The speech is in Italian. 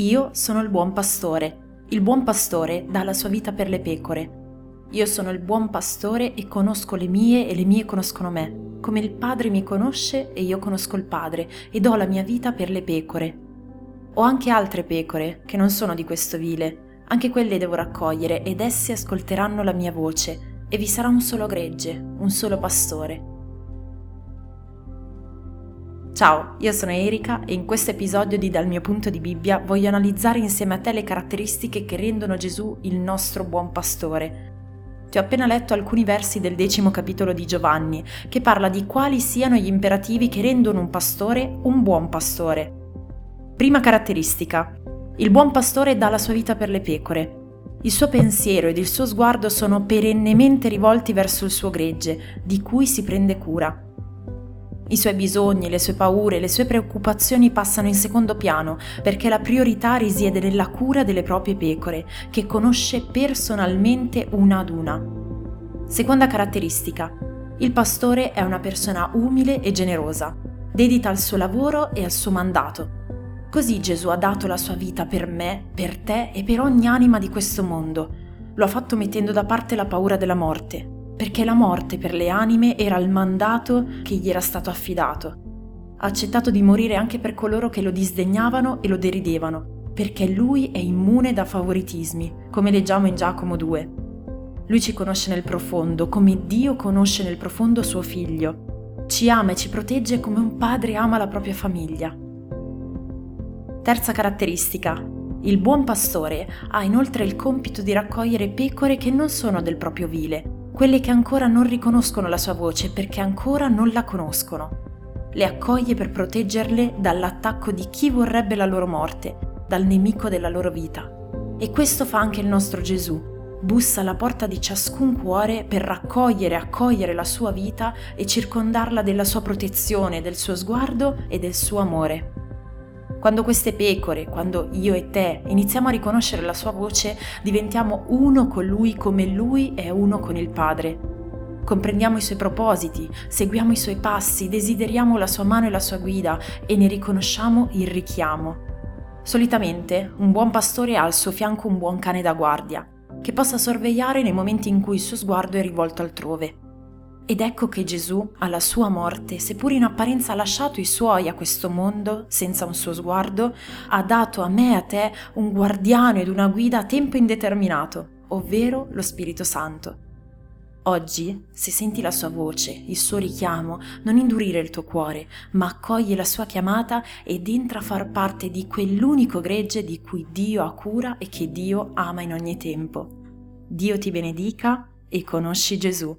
Io sono il buon pastore. Il buon pastore dà la sua vita per le pecore. Io sono il buon pastore e conosco le mie e le mie conoscono me, come il Padre mi conosce e io conosco il Padre e do la mia vita per le pecore. Ho anche altre pecore che non sono di questo vile, anche quelle devo raccogliere ed esse ascolteranno la mia voce e vi sarà un solo gregge, un solo pastore. Ciao, io sono Erika e in questo episodio di Dal mio punto di Bibbia voglio analizzare insieme a te le caratteristiche che rendono Gesù il nostro buon pastore. Ti ho appena letto alcuni versi del decimo capitolo di Giovanni, che parla di quali siano gli imperativi che rendono un pastore un buon pastore. Prima caratteristica. Il buon pastore dà la sua vita per le pecore. Il suo pensiero ed il suo sguardo sono perennemente rivolti verso il suo gregge, di cui si prende cura. I suoi bisogni, le sue paure, le sue preoccupazioni passano in secondo piano perché la priorità risiede nella cura delle proprie pecore, che conosce personalmente una ad una. Seconda caratteristica. Il pastore è una persona umile e generosa, dedita al suo lavoro e al suo mandato. Così Gesù ha dato la sua vita per me, per te e per ogni anima di questo mondo. Lo ha fatto mettendo da parte la paura della morte, perché la morte per le anime era il mandato che gli era stato affidato. Ha accettato di morire anche per coloro che lo disdegnavano e lo deridevano, perché lui è immune da favoritismi, come leggiamo in Giacomo 2. Lui ci conosce nel profondo, come Dio conosce nel profondo suo figlio. Ci ama e ci protegge come un padre ama la propria famiglia. Terza caratteristica. Il buon pastore ha inoltre il compito di raccogliere pecore che non sono del proprio vile, quelle che ancora non riconoscono la sua voce perché ancora non la conoscono. Le accoglie per proteggerle dall'attacco di chi vorrebbe la loro morte, dal nemico della loro vita. E questo fa anche il nostro Gesù. Bussa alla porta di ciascun cuore per raccogliere e accogliere la sua vita e circondarla della sua protezione, del suo sguardo e del suo amore. Quando queste pecore, quando io e te iniziamo a riconoscere la sua voce, diventiamo uno con lui come lui è uno con il Padre. Comprendiamo i suoi propositi, seguiamo i suoi passi, desideriamo la sua mano e la sua guida e ne riconosciamo il richiamo. Solitamente un buon pastore ha al suo fianco un buon cane da guardia, che possa sorvegliare nei momenti in cui il suo sguardo è rivolto altrove. Ed ecco che Gesù, alla sua morte, seppur in apparenza ha lasciato i suoi a questo mondo, senza un suo sguardo, ha dato a me e a te un guardiano ed una guida a tempo indeterminato, ovvero lo Spirito Santo. Oggi, se senti la sua voce, il suo richiamo, non indurire il tuo cuore, ma accogli la sua chiamata ed entra a far parte di quell'unico gregge di cui Dio ha cura e che Dio ama in ogni tempo. Dio ti benedica e conosci Gesù.